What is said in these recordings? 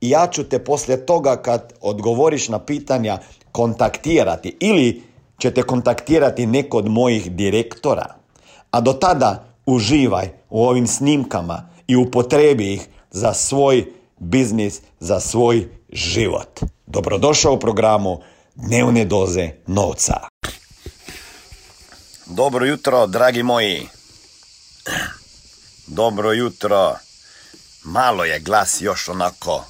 i ja ću te poslije toga kad odgovoriš na pitanja kontaktirati ili ćete kontaktirati neko od mojih direktora. A do tada uživaj u ovim snimkama i upotrebi ih za svoj biznis, za svoj život. Dobrodošao u programu Dnevne doze novca. Dobro jutro, dragi moji. Dobro jutro. Malo je glas još onako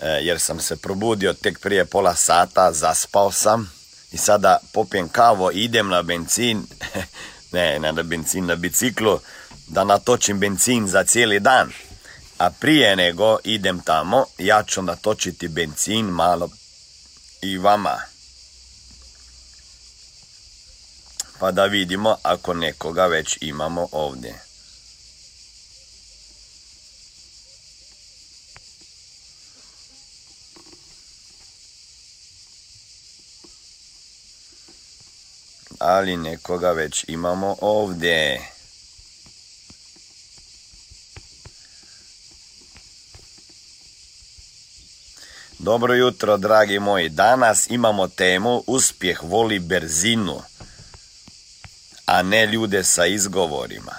jer sam se probudio tek prije pola sata, zaspao sam i sada popijem kavo i idem na benzin, ne, ne na benzin, na biciklu, da natočim benzin za cijeli dan. A prije nego idem tamo, ja ću natočiti benzin malo i vama. Pa da vidimo ako nekoga već imamo ovdje. Ali nekoga već imamo ovdje. Dobro jutro, dragi moji. Danas imamo temu Uspjeh voli berzinu, a ne ljude sa izgovorima.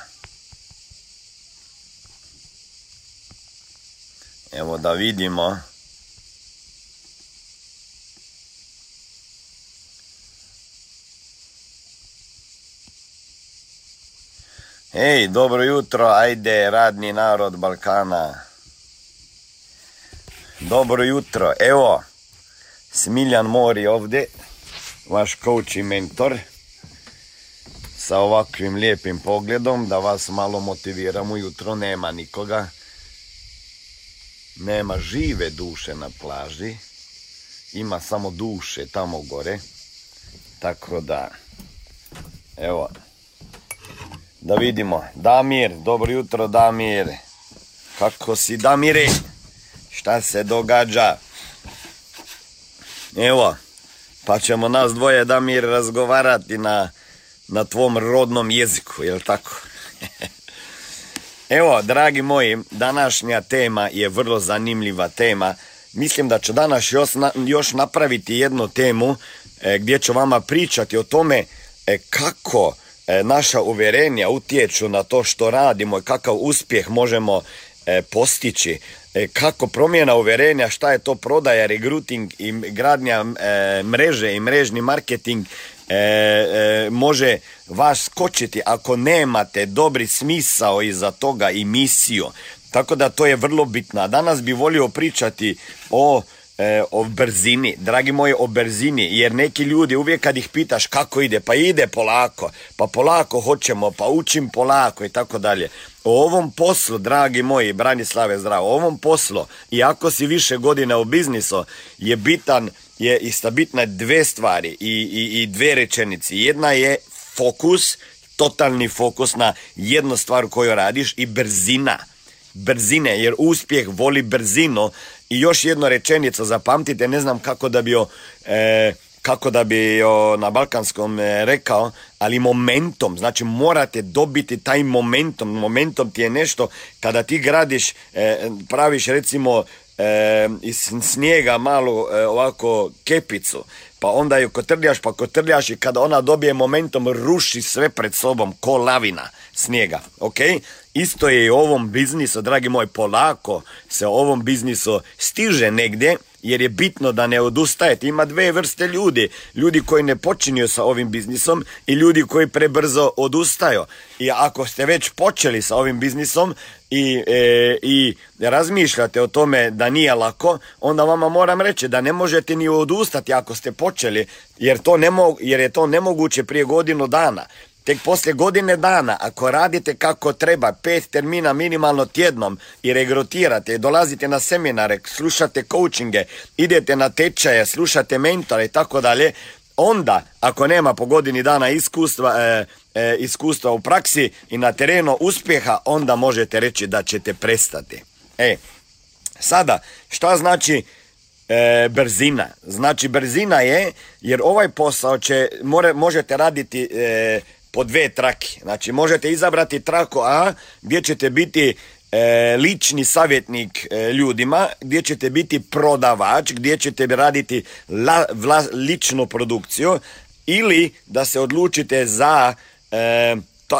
Evo da vidimo Ej, dobro jutro, ajde, radni narod Balkana. Dobro jutro, evo, Smiljan Mori ovdje, vaš coach i mentor, sa ovakvim lijepim pogledom, da vas malo motiviram ujutro, nema nikoga, nema žive duše na plaži, ima samo duše tamo gore, tako da, evo, da vidimo. Damir, dobro jutro Damir. Kako si Damire? Šta se događa? Evo, pa ćemo nas dvoje Damir razgovarati na, na tvom rodnom jeziku, jel tako? Evo, dragi moji, današnja tema je vrlo zanimljiva tema. Mislim da ću danas još, još napraviti jednu temu e, gdje ću vama pričati o tome e, kako naša uvjerenja utječu na to što radimo i kakav uspjeh možemo e, postići, e, kako promjena uvjerenja, šta je to prodaja, regruting i gradnja mreže i mrežni marketing može vas skočiti ako nemate dobri smisao iza toga i misiju. Tako da to je vrlo bitno. Danas bi volio pričati o e, o brzini, dragi moji o brzini, jer neki ljudi uvijek kad ih pitaš kako ide, pa ide polako, pa polako hoćemo, pa učim polako i tako dalje. O ovom poslu, dragi moji, Branislave zdravo, o ovom poslu, iako si više godina u biznisu, je bitan, je ista bitna dve stvari i, i, i dve rečenici. Jedna je fokus, totalni fokus na jednu stvar koju radiš i brzina brzine, jer uspjeh voli brzino i još jedna rečenica, zapamtite, ne znam kako da bi o, e, kako da bi o, na balkanskom e, rekao, ali momentom, znači morate dobiti taj momentom, momentom ti je nešto kada ti gradiš, e, praviš recimo iz snijega malu ovako kepicu, pa onda ju kotrljaš, pa kotrljaš i kada ona dobije momentom ruši sve pred sobom ko lavina snijega, ok? Isto je i u ovom biznisu, dragi moj, polako se ovom biznisu stiže negdje, jer je bitno da ne odustajete. Ima dve vrste ljudi. Ljudi koji ne počinju sa ovim biznisom i ljudi koji prebrzo odustaju. I ako ste već počeli sa ovim biznisom i, e, i razmišljate o tome da nije lako, onda vama moram reći da ne možete ni odustati ako ste počeli, jer, to ne jer je to nemoguće prije godinu dana. Tek poslije godine dana, ako radite kako treba, pet termina minimalno tjednom i regrutirate, dolazite na seminare, slušate coachinge, idete na tečaje, slušate mentore i tako dalje, onda, ako nema po godini dana iskustva, e, e, iskustva u praksi i na terenu uspjeha, onda možete reći da ćete prestati. E, sada, šta znači e, brzina? Znači, brzina je, jer ovaj posao će, more, možete raditi po dve trake. Znači možete izabrati traku A gdje ćete biti e, lični savjetnik e, ljudima, gdje ćete biti prodavač, gdje ćete raditi la, ličnu produkciju ili da se odlučite za e,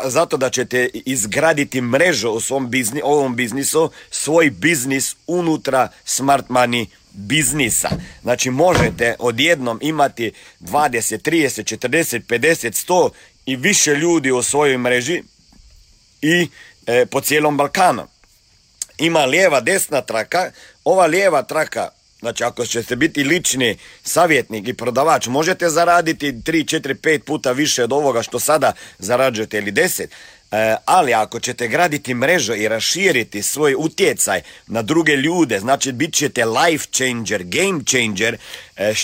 zato da ćete izgraditi mrežu u svom bizni, ovom biznisu, svoj biznis unutra smart money biznisa. Znači možete odjednom imati 20, 30, 40, 50, 100 i više ljudi u svojoj mreži i e, po cijelom Balkanu. Ima lijeva, desna traka. Ova lijeva traka, znači ako ćete biti lični savjetnik i prodavač, možete zaraditi 3, 4, 5 puta više od ovoga što sada zarađujete ili 10. E, ali ako ćete graditi mrežu i raširiti svoj utjecaj na druge ljude, znači bit ćete life changer, game changer,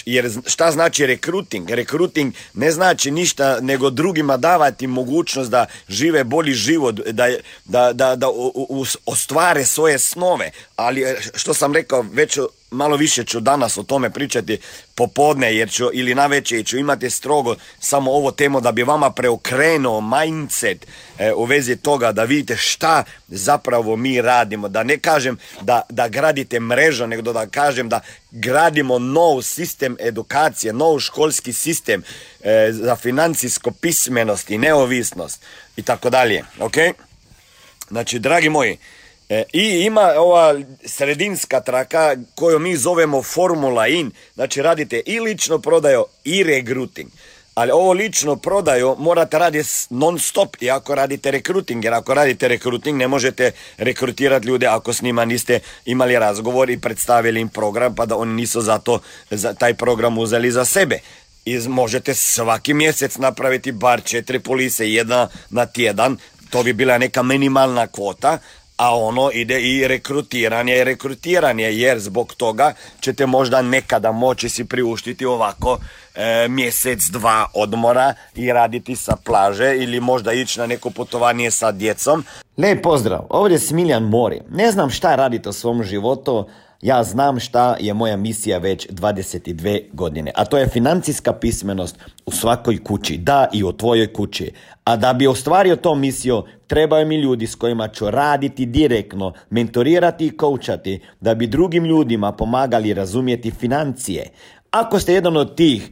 jer šta znači rekruting? Rekruting ne znači ništa nego drugima davati mogućnost da žive bolji život, da, da, da, da ostvare svoje snove. Ali e, što sam rekao, već malo više ću danas o tome pričati popodne jer ću ili na večer ću imati strogo samo ovo temo da bi vama preokrenuo mindset e, u vezi toga da vidite šta zapravo mi radimo. Da ne kažem da, da gradite mrežu, nego da kažem da gradimo nov sistem edukacije, nov školski sistem e, za financijsko pismenost i neovisnost i tako dalje. Ok? Znači, dragi moji, E, I ima ova sredinska traka koju mi zovemo Formula In. Znači radite i lično prodaju i regruting. Ali ovo lično prodaju morate raditi non stop i ako radite rekruting, jer ako radite rekruting ne možete rekrutirati ljude ako s njima niste imali razgovor i predstavili im program pa da oni nisu zato za taj program uzeli za sebe. I možete svaki mjesec napraviti bar četiri polise, jedna na tjedan, to bi bila neka minimalna kvota, a ono ide i rekrutiranje i rekrutiranje jer zbog toga ćete možda nekada moći si priuštiti ovako e, mjesec dva odmora i raditi sa plaže ili možda ići na neko putovanje sa djecom. Lijep pozdrav, ovdje je Smiljan Mori. Ne znam šta radite u svom životu, ja znam šta je moja misija već 22 godine, a to je financijska pismenost u svakoj kući, da i u tvojoj kući. A da bi ostvario to misiju, trebaju mi ljudi s kojima ću raditi direktno, mentorirati i koučati, da bi drugim ljudima pomagali razumjeti financije. Ako ste jedan od tih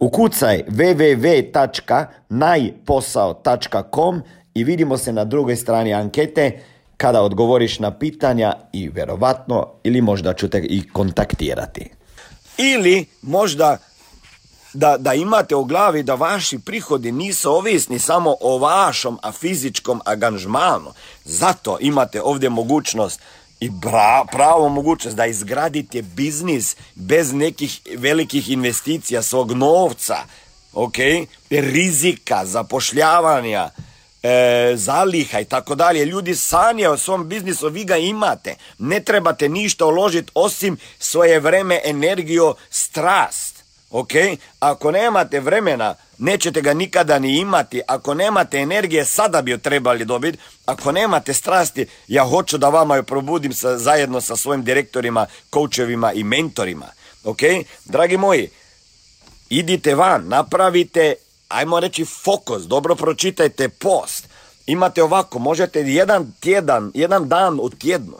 Ukucaj www.najposao.com i vidimo se na drugoj strani ankete kada odgovoriš na pitanja i vjerovatno ili možda ću te i kontaktirati. Ili možda da, da imate u glavi da vaši prihodi nisu ovisni samo o vašom a fizičkom angažmanu. Zato imate ovdje mogućnost i bra, pravo mogućnost da izgradite biznis bez nekih velikih investicija svog novca, ok, rizika, zapošljavanja, e, zaliha i tako dalje. Ljudi sanjaju o svom biznisu, vi ga imate. Ne trebate ništa uložiti osim svoje vreme, energiju, strast. Ok? Ako nemate vremena, nećete ga nikada ni imati. Ako nemate energije, sada bi jo trebali dobiti. Ako nemate strasti, ja hoću da vama jo probudim sa, zajedno sa svojim direktorima, koučevima i mentorima. Ok? Dragi moji, idite van, napravite, ajmo reći fokus, dobro pročitajte post. Imate ovako, možete jedan tjedan, jedan dan u tjednu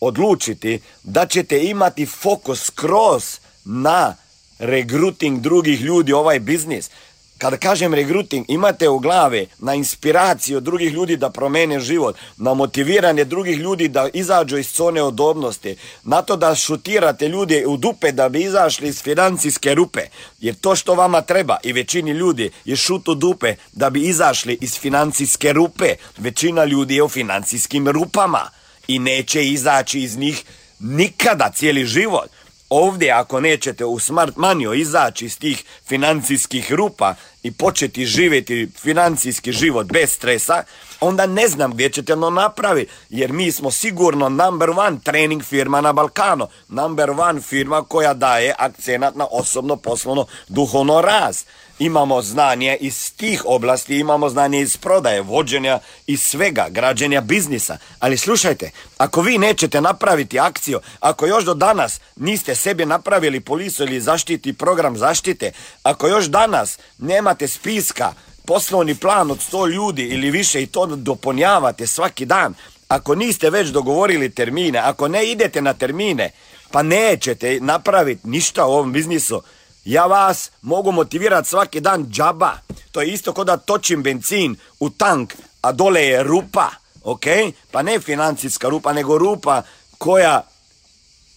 odlučiti da ćete imati fokus kroz na regruting drugih ljudi ovaj biznis. Kada kažem regruting, imate u glave na inspiraciju drugih ljudi da promene život, na motiviranje drugih ljudi da izađu iz zone odobnosti, na to da šutirate ljude u dupe da bi izašli iz financijske rupe, jer to što vama treba i većini ljudi je šut u dupe da bi izašli iz financijske rupe. Većina ljudi je u financijskim rupama i neće izaći iz njih nikada cijeli život. Ovdje ako nećete u smart manio izaći iz tih financijskih rupa i početi živjeti financijski život bez stresa, onda ne znam gdje ćete ono napraviti, jer mi smo sigurno number one trening firma na Balkanu, number one firma koja daje akcenat na osobno, poslovno, duhovno raz imamo znanje iz tih oblasti, imamo znanje iz prodaje, vođenja i svega, građenja biznisa. Ali slušajte, ako vi nećete napraviti akciju, ako još do danas niste sebi napravili polisu ili zaštiti program zaštite, ako još danas nemate spiska, poslovni plan od 100 ljudi ili više i to dopunjavate svaki dan, ako niste već dogovorili termine, ako ne idete na termine, pa nećete napraviti ništa u ovom biznisu, ja vas mogu motivirati svaki dan džaba. To je isto kao da točim benzin u tank, a dole je rupa, ok? Pa ne financijska rupa, nego rupa koja,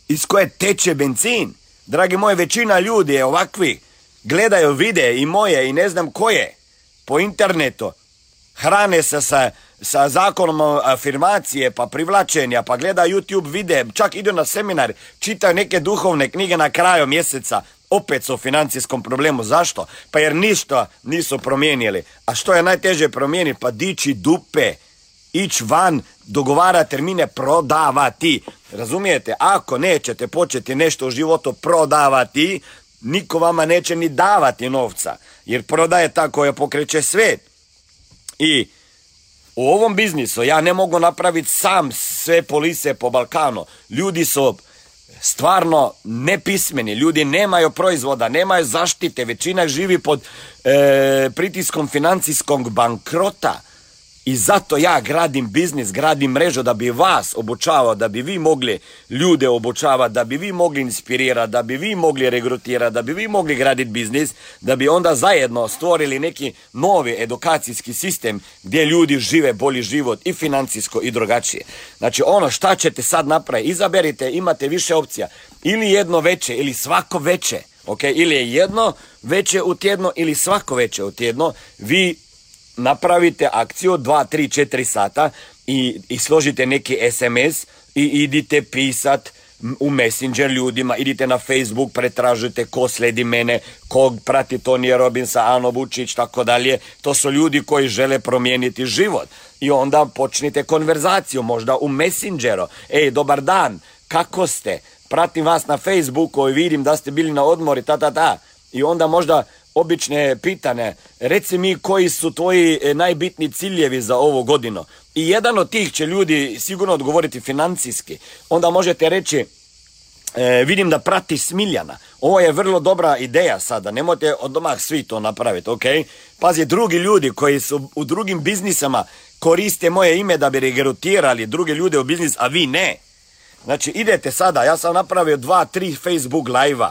iz koje teče benzin. Dragi moji, većina ljudi je ovakvi. Gledaju vide i moje i ne znam koje po internetu. Hrane se sa, sa zakonom afirmacije, pa privlačenja, pa gleda YouTube vide, čak idu na seminar, čitaju neke duhovne knjige na kraju mjeseca, opet su u financijskom problemu. Zašto? Pa jer ništa nisu promijenili. A što je najteže promijeniti? Pa dići dupe, ići van, dogovara termine, prodavati. Razumijete? Ako nećete početi nešto u životu prodavati, niko vama neće ni davati novca. Jer prodaje ta koja pokreće svet. I u ovom biznisu ja ne mogu napraviti sam sve polise po Balkanu. Ljudi su stvarno nepismeni, ljudi nemaju proizvoda, nemaju zaštite, većina živi pod e, pritiskom financijskog bankrota. I zato ja gradim biznis, gradim mrežu da bi vas obučavao, da bi vi mogli ljude obučavati, da bi vi mogli inspirirati, da bi vi mogli regrutirati, da bi vi mogli graditi biznis, da bi onda zajedno stvorili neki novi edukacijski sistem gdje ljudi žive bolji život i financijsko i drugačije. Znači ono šta ćete sad napraviti, izaberite, imate više opcija, ili jedno veće ili svako veće. Ok, ili je jedno veće u tjedno ili svako veće u tjedno, vi napravite akciju 2, 3, 4 sata i, i složite neki SMS i idite pisat u Messenger ljudima, idite na Facebook, pretražite ko sledi mene, kog prati Tonije Robinsa, Ano Vučić, tako dalje. To su ljudi koji žele promijeniti život. I onda počnite konverzaciju, možda u Messengeru. Ej, dobar dan, kako ste? Pratim vas na Facebooku i vidim da ste bili na odmori, ta, ta, ta. I onda možda obične pitane. Reci mi koji su tvoji e, najbitni ciljevi za ovu godinu. I jedan od tih će ljudi sigurno odgovoriti financijski. Onda možete reći, e, vidim da prati Smiljana. Ovo je vrlo dobra ideja sada. Nemojte odmah svi to napraviti, ok? Pazi, drugi ljudi koji su u drugim biznisama koriste moje ime da bi regrutirali druge ljude u biznis, a vi ne. Znači, idete sada, ja sam napravio dva, tri Facebook live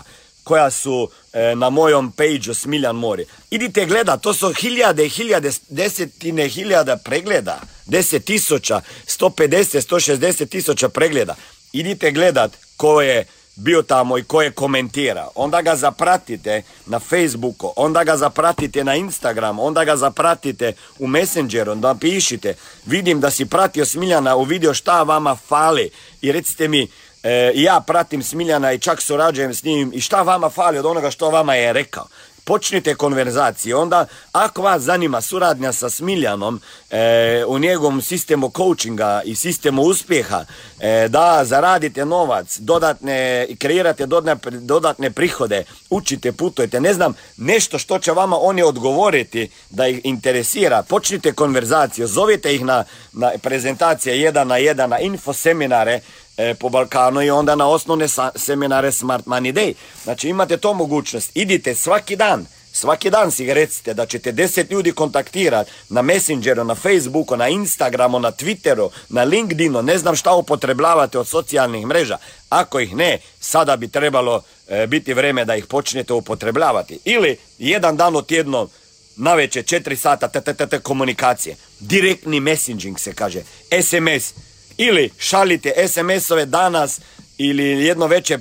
koja su e, na mojom page Smiljan Mori. Idite gledat, to su hiljade i hiljade, desetine hiljada pregleda, deset tisuća, 150, 160 tisuća pregleda. Idite gledat ko je bio tamo i ko je komentira. Onda ga zapratite na Facebooku, onda ga zapratite na Instagram, onda ga zapratite u Messengeru, onda pišite. Vidim da si pratio Smiljana u video šta vama fali i recite mi E, ja pratim Smiljana i čak surađujem s njim i šta vama fali od onoga što vama je rekao. Počnite konverzacije. Onda, ako vas zanima suradnja sa Smiljanom e, u njegovom sistemu coachinga i sistemu uspjeha, e, da zaradite novac, dodatne, kreirate dodatne, dodatne prihode, učite, putujete, ne znam, nešto što će vama oni odgovoriti da ih interesira, počnite konverzaciju, zovite ih na, na prezentacije jedan na jedan, na info seminare, e, po Balkanu i onda na osnovne seminare Smart Money Day. Znači imate to mogućnost. Idite svaki dan Svaki dan si recite da ćete deset ljudi kontaktirati na Messengeru, na Facebooku, na Instagramu, na Twitteru, na LinkedInu, ne znam šta upotrebljavate od socijalnih mreža. Ako ih ne, sada bi trebalo e, biti vreme da ih počnete upotrebljavati. Ili jedan dan od tjedno naveče četiri sata t komunikacije. Direktni messaging se kaže. SMS. Ili šalite SMS-ove danas ili jedno večer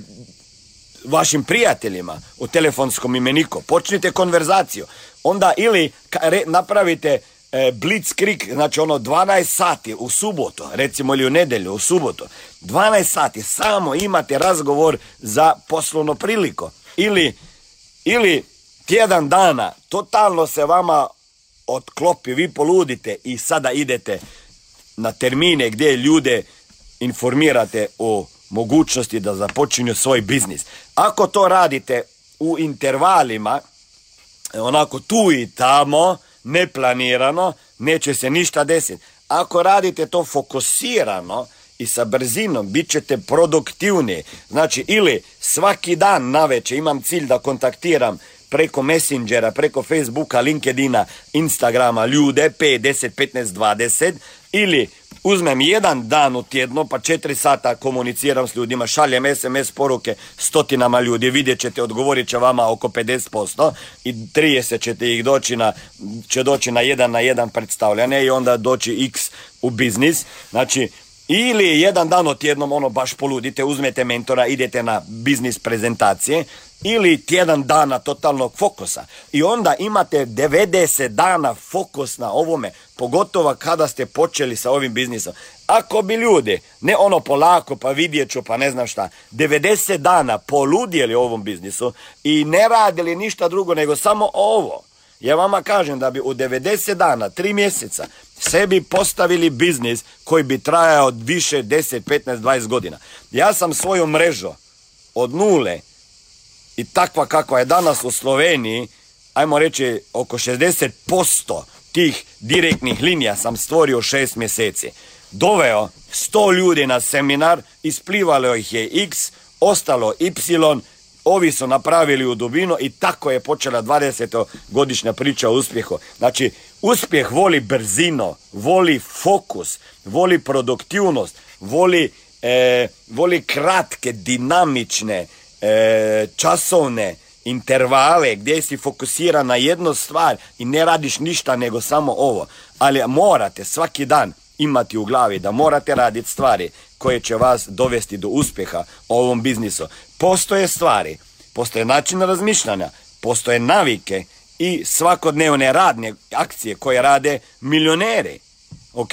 vašim prijateljima u telefonskom imeniku. Počnite konverzaciju. Onda ili napravite e, blitzkrieg, znači ono 12 sati u subotu, recimo ili u nedelju, u subotu. 12 sati samo imate razgovor za poslovno priliko. Ili, ili tjedan dana totalno se vama otklopi, vi poludite i sada idete na termine gdje ljude informirate o mogućnosti da započinju svoj biznis. Ako to radite u intervalima, onako tu i tamo, neplanirano, neće se ništa desiti. Ako radite to fokusirano i sa brzinom, bit ćete produktivni. Znači, ili svaki dan naveče imam cilj da kontaktiram preko Messengera, preko Facebooka, LinkedIna, Instagrama ljude 5, 10, 15, 20 ili uzmem jedan dan u tjedno, pa četiri sata komuniciram s ljudima, šaljem SMS poruke stotinama ljudi, vidjet ćete, odgovorit će vama oko 50% i 30 ćete ih doći na, će doći na jedan na jedan predstavljanje i onda doći x u biznis. Znači, ili jedan dan od tjednom ono baš poludite, uzmete mentora, idete na biznis prezentacije ili tjedan dana totalnog fokusa. I onda imate 90 dana fokus na ovome, pogotovo kada ste počeli sa ovim biznisom. Ako bi ljudi, ne ono polako pa vidjet ću pa ne znam šta, 90 dana poludjeli ovom biznisu i ne radili ništa drugo nego samo ovo, ja vama kažem da bi u 90 dana, 3 mjeseca, sebi postavili biznis koji bi trajao više 10, 15, 20 godina. Ja sam svoju mrežu od nule i takva kakva je danas u Sloveniji, ajmo reći oko 60% tih direktnih linija sam stvorio šest mjeseci. Doveo 100 ljudi na seminar, isplivalo ih je X, ostalo Y, ovi su napravili u dubinu i tako je počela 20. godišnja priča o uspjehu. Znači, uspjeh voli brzino, voli fokus, voli produktivnost, voli, e, voli kratke, dinamične, e, časovne intervale gdje si fokusiran na jednu stvar i ne radiš ništa nego samo ovo. Ali morate svaki dan imati u glavi da morate raditi stvari koje će vas dovesti do uspjeha u ovom biznisu. Postoje stvari, postoje način razmišljanja, postoje navike i svakodnevne radne akcije koje rade milioneri. Ok?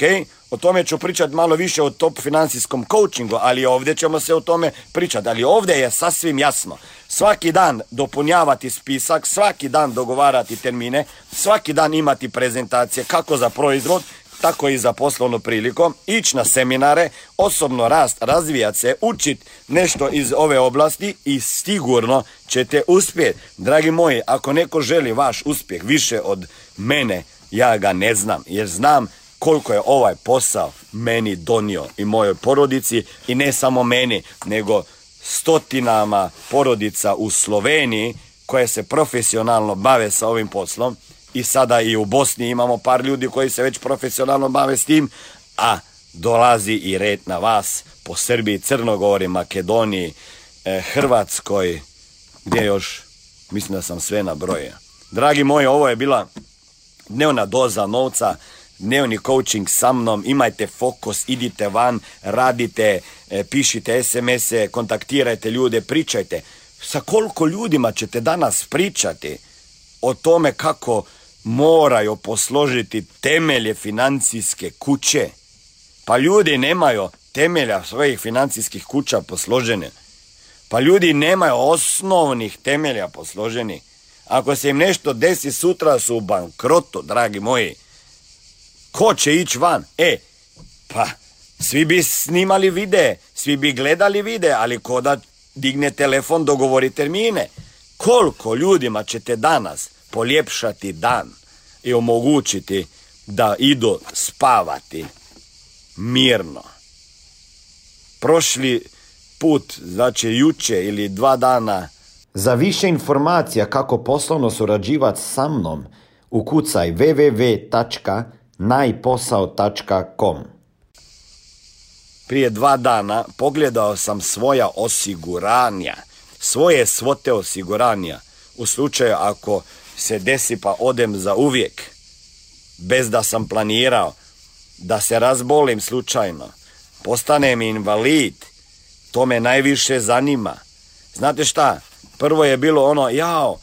O tome ću pričati malo više o top financijskom coachingu, ali ovdje ćemo se o tome pričati. Ali ovdje je sasvim jasno. Svaki dan dopunjavati spisak, svaki dan dogovarati termine, svaki dan imati prezentacije kako za proizvod, tako i za poslovnu priliku, ići na seminare, osobno rast, razvijati se, učiti nešto iz ove oblasti i sigurno ćete uspjeti. Dragi moji, ako neko želi vaš uspjeh više od mene, ja ga ne znam, jer znam koliko je ovaj posao meni donio i mojoj porodici i ne samo meni, nego stotinama porodica u Sloveniji koje se profesionalno bave sa ovim poslom i sada i u Bosni imamo par ljudi koji se već profesionalno bave s tim, a dolazi i red na vas po Srbiji, Crnogori, Makedoniji, eh, Hrvatskoj, gdje još, mislim da sam sve nabrojio. Dragi moji, ovo je bila dnevna doza novca, dnevni coaching sa mnom, imajte fokus, idite van, radite, eh, pišite SMS-e, kontaktirajte ljude, pričajte. Sa koliko ljudima ćete danas pričati o tome kako moraju posložiti temelje financijske kuće. Pa ljudi nemaju temelja svojih financijskih kuća posložene. Pa ljudi nemaju osnovnih temelja posloženih. Ako se im nešto desi sutra su u bankrotu, dragi moji. Ko će ići van? E, pa, svi bi snimali vide, svi bi gledali vide, ali ko da digne telefon, dogovori termine. Koliko ljudima ćete danas poljepšati dan i omogućiti da idu spavati mirno. prošli put, znači juče ili dva dana. Za više informacija kako poslovno surađivati sa mnom, ukucaj www.najposao.com Prije dva dana pogledao sam svoja osiguranja, svoje svote osiguranja, u slučaju ako se desi pa odem za uvijek, bez da sam planirao, da se razbolim slučajno, postanem invalid, to me najviše zanima. Znate šta, prvo je bilo ono, jao,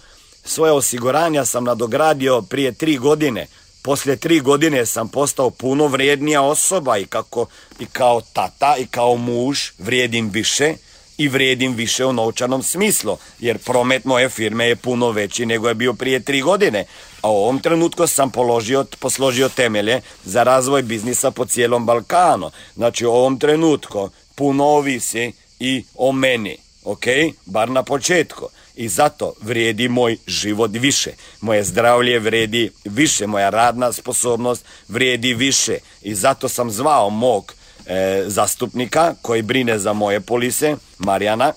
svoje osiguranja sam nadogradio prije tri godine, poslije tri godine sam postao puno vrijednija osoba i kako i kao tata i kao muž vrijedim više i vrijedim više u novčanom smislu, jer promet moje firme je puno veći nego je bio prije tri godine. A u ovom trenutku sam položio, posložio temelje za razvoj biznisa po cijelom Balkanu. Znači u ovom trenutku puno ovisi i o meni, ok? Bar na početku. I zato vrijedi moj život više. Moje zdravlje vrijedi više, moja radna sposobnost vrijedi više. I zato sam zvao mog e, zastupnika koji brine za moje polise, Marijana,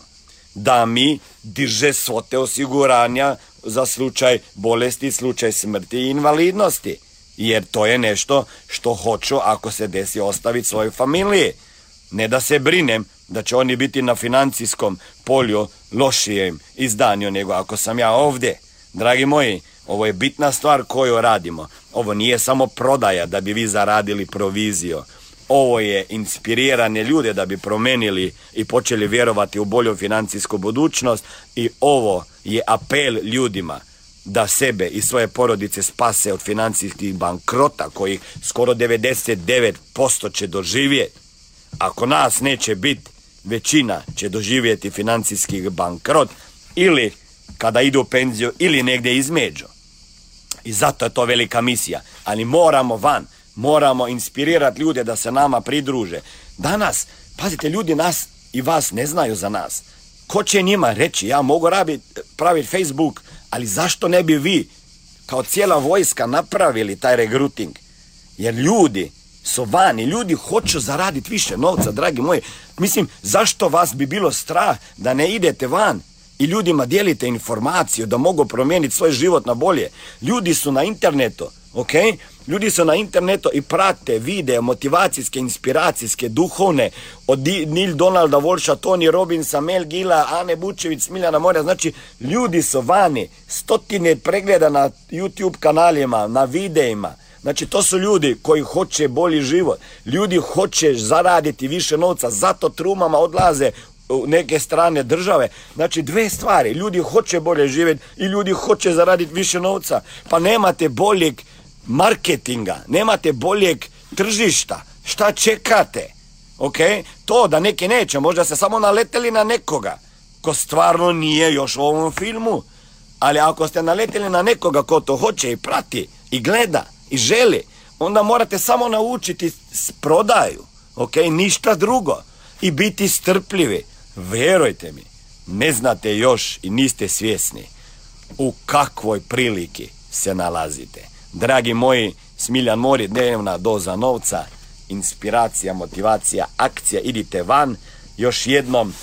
da mi diže svote osiguranja za slučaj bolesti, slučaj smrti i invalidnosti. Jer to je nešto što hoću ako se desi ostaviti svojoj familiji. Ne da se brinem da će oni biti na financijskom polju lošijem izdanju nego ako sam ja ovdje. Dragi moji, ovo je bitna stvar koju radimo. Ovo nije samo prodaja da bi vi zaradili proviziju. Ovo je inspiriranje ljude da bi promenili i počeli vjerovati u bolju financijsku budućnost i ovo je apel ljudima da sebe i svoje porodice spase od financijskih bankrota koji skoro 99% će doživjeti. Ako nas neće biti, većina će doživjeti financijski bankrot ili kada idu u penziju ili negdje između. I zato je to velika misija. Ali moramo van, moramo inspirirati ljude da se nama pridruže. Danas, pazite, ljudi nas i vas ne znaju za nas. Ko će njima reći, ja mogu praviti Facebook, ali zašto ne bi vi kao cijela vojska napravili taj regruting? Jer ljudi su vani, ljudi hoću zaraditi više novca, dragi moji. Mislim, zašto vas bi bilo strah da ne idete van i ljudima dijelite informaciju da mogu promijeniti svoj život na bolje? Ljudi su na internetu, ok? Ljudi su na internetu i prate vide motivacijske, inspiracijske, duhovne od Nil Donalda Volša, Tony Robbinsa, Mel Gila, Ane Bučević, Smiljana Morja. Znači, ljudi su vani, stotine pregleda na YouTube kanalima, na videima. Znači, to su ljudi koji hoće bolji život. Ljudi hoće zaraditi više novca, zato trumama odlaze u neke strane države. Znači, dve stvari. Ljudi hoće bolje živjeti i ljudi hoće zaraditi više novca. Pa nemate boljeg marketinga, nemate boljeg tržišta. Šta čekate? Ok? To da neki neće, možda se samo naleteli na nekoga ko stvarno nije još u ovom filmu. Ali ako ste naleteli na nekoga ko to hoće i prati i gleda, i želi, onda morate samo naučiti prodaju, ok, ništa drugo i biti strpljivi. Vjerujte mi, ne znate još i niste svjesni u kakvoj priliki se nalazite. Dragi moji, Smiljan Mori, dnevna doza novca, inspiracija, motivacija, akcija, idite van, još jednom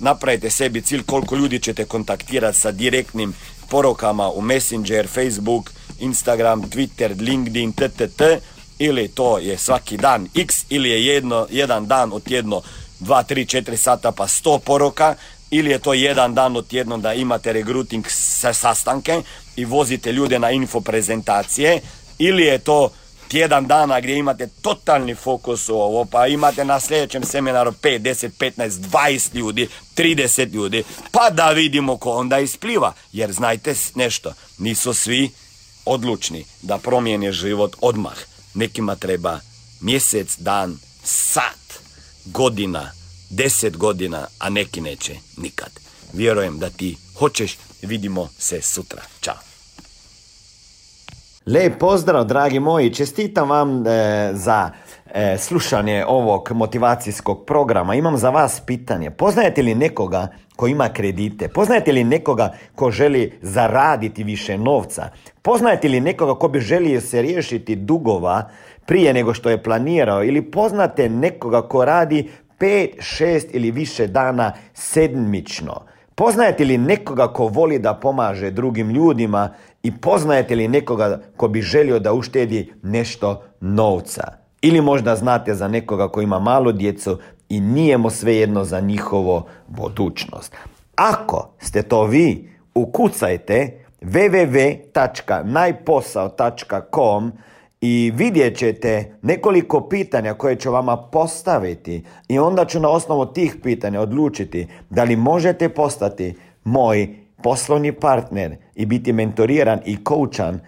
napravite sebi cilj koliko ljudi ćete kontaktirati sa direktnim porokama u Messenger, Facebook, Instagram, Twitter, LinkedIn, TTT ili to je svaki dan x ili je jedno, jedan dan od tjedno 2, 3, 4 sata pa 100 poroka ili je to jedan dan od tjedno da imate regruting sa sastanke i vozite ljude na info prezentacije ili je to tjedan dana gdje imate totalni fokus u ovo, pa imate na sljedećem seminaru 5, 10, 15, 20 ljudi, 30 ljudi, pa da vidimo ko onda ispliva. Jer znajte nešto, nisu svi odlučni da promijene život odmah. Nekima treba mjesec, dan, sat, godina, deset godina, a neki neće nikad. Vjerujem da ti hoćeš, vidimo se sutra. Ćao. Lijep pozdrav, dragi moji. Čestitam vam e, za e, slušanje ovog motivacijskog programa. Imam za vas pitanje. Poznajete li nekoga ko ima kredite? Poznajete li nekoga ko želi zaraditi više novca? Poznajete li nekoga ko bi želio se riješiti dugova prije nego što je planirao? Ili poznate nekoga ko radi 5, 6 ili više dana sedmično. Poznajete li nekoga ko voli da pomaže drugim ljudima i poznajete li nekoga ko bi želio da uštedi nešto novca? Ili možda znate za nekoga ko ima malo djecu i nije mu svejedno za njihovo budućnost. Ako ste to vi, ukucajte www.najposao.com i vidjet ćete nekoliko pitanja koje ću vama postaviti i onda ću na osnovu tih pitanja odlučiti da li možete postati moj poslovni partner i biti mentoriran i koučan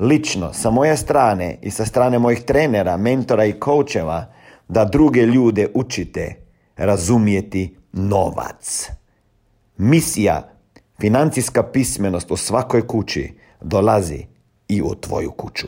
lično sa moje strane i sa strane mojih trenera, mentora i koučeva da druge ljude učite razumijeti novac. Misija, financijska pismenost u svakoj kući dolazi i u tvoju kuću.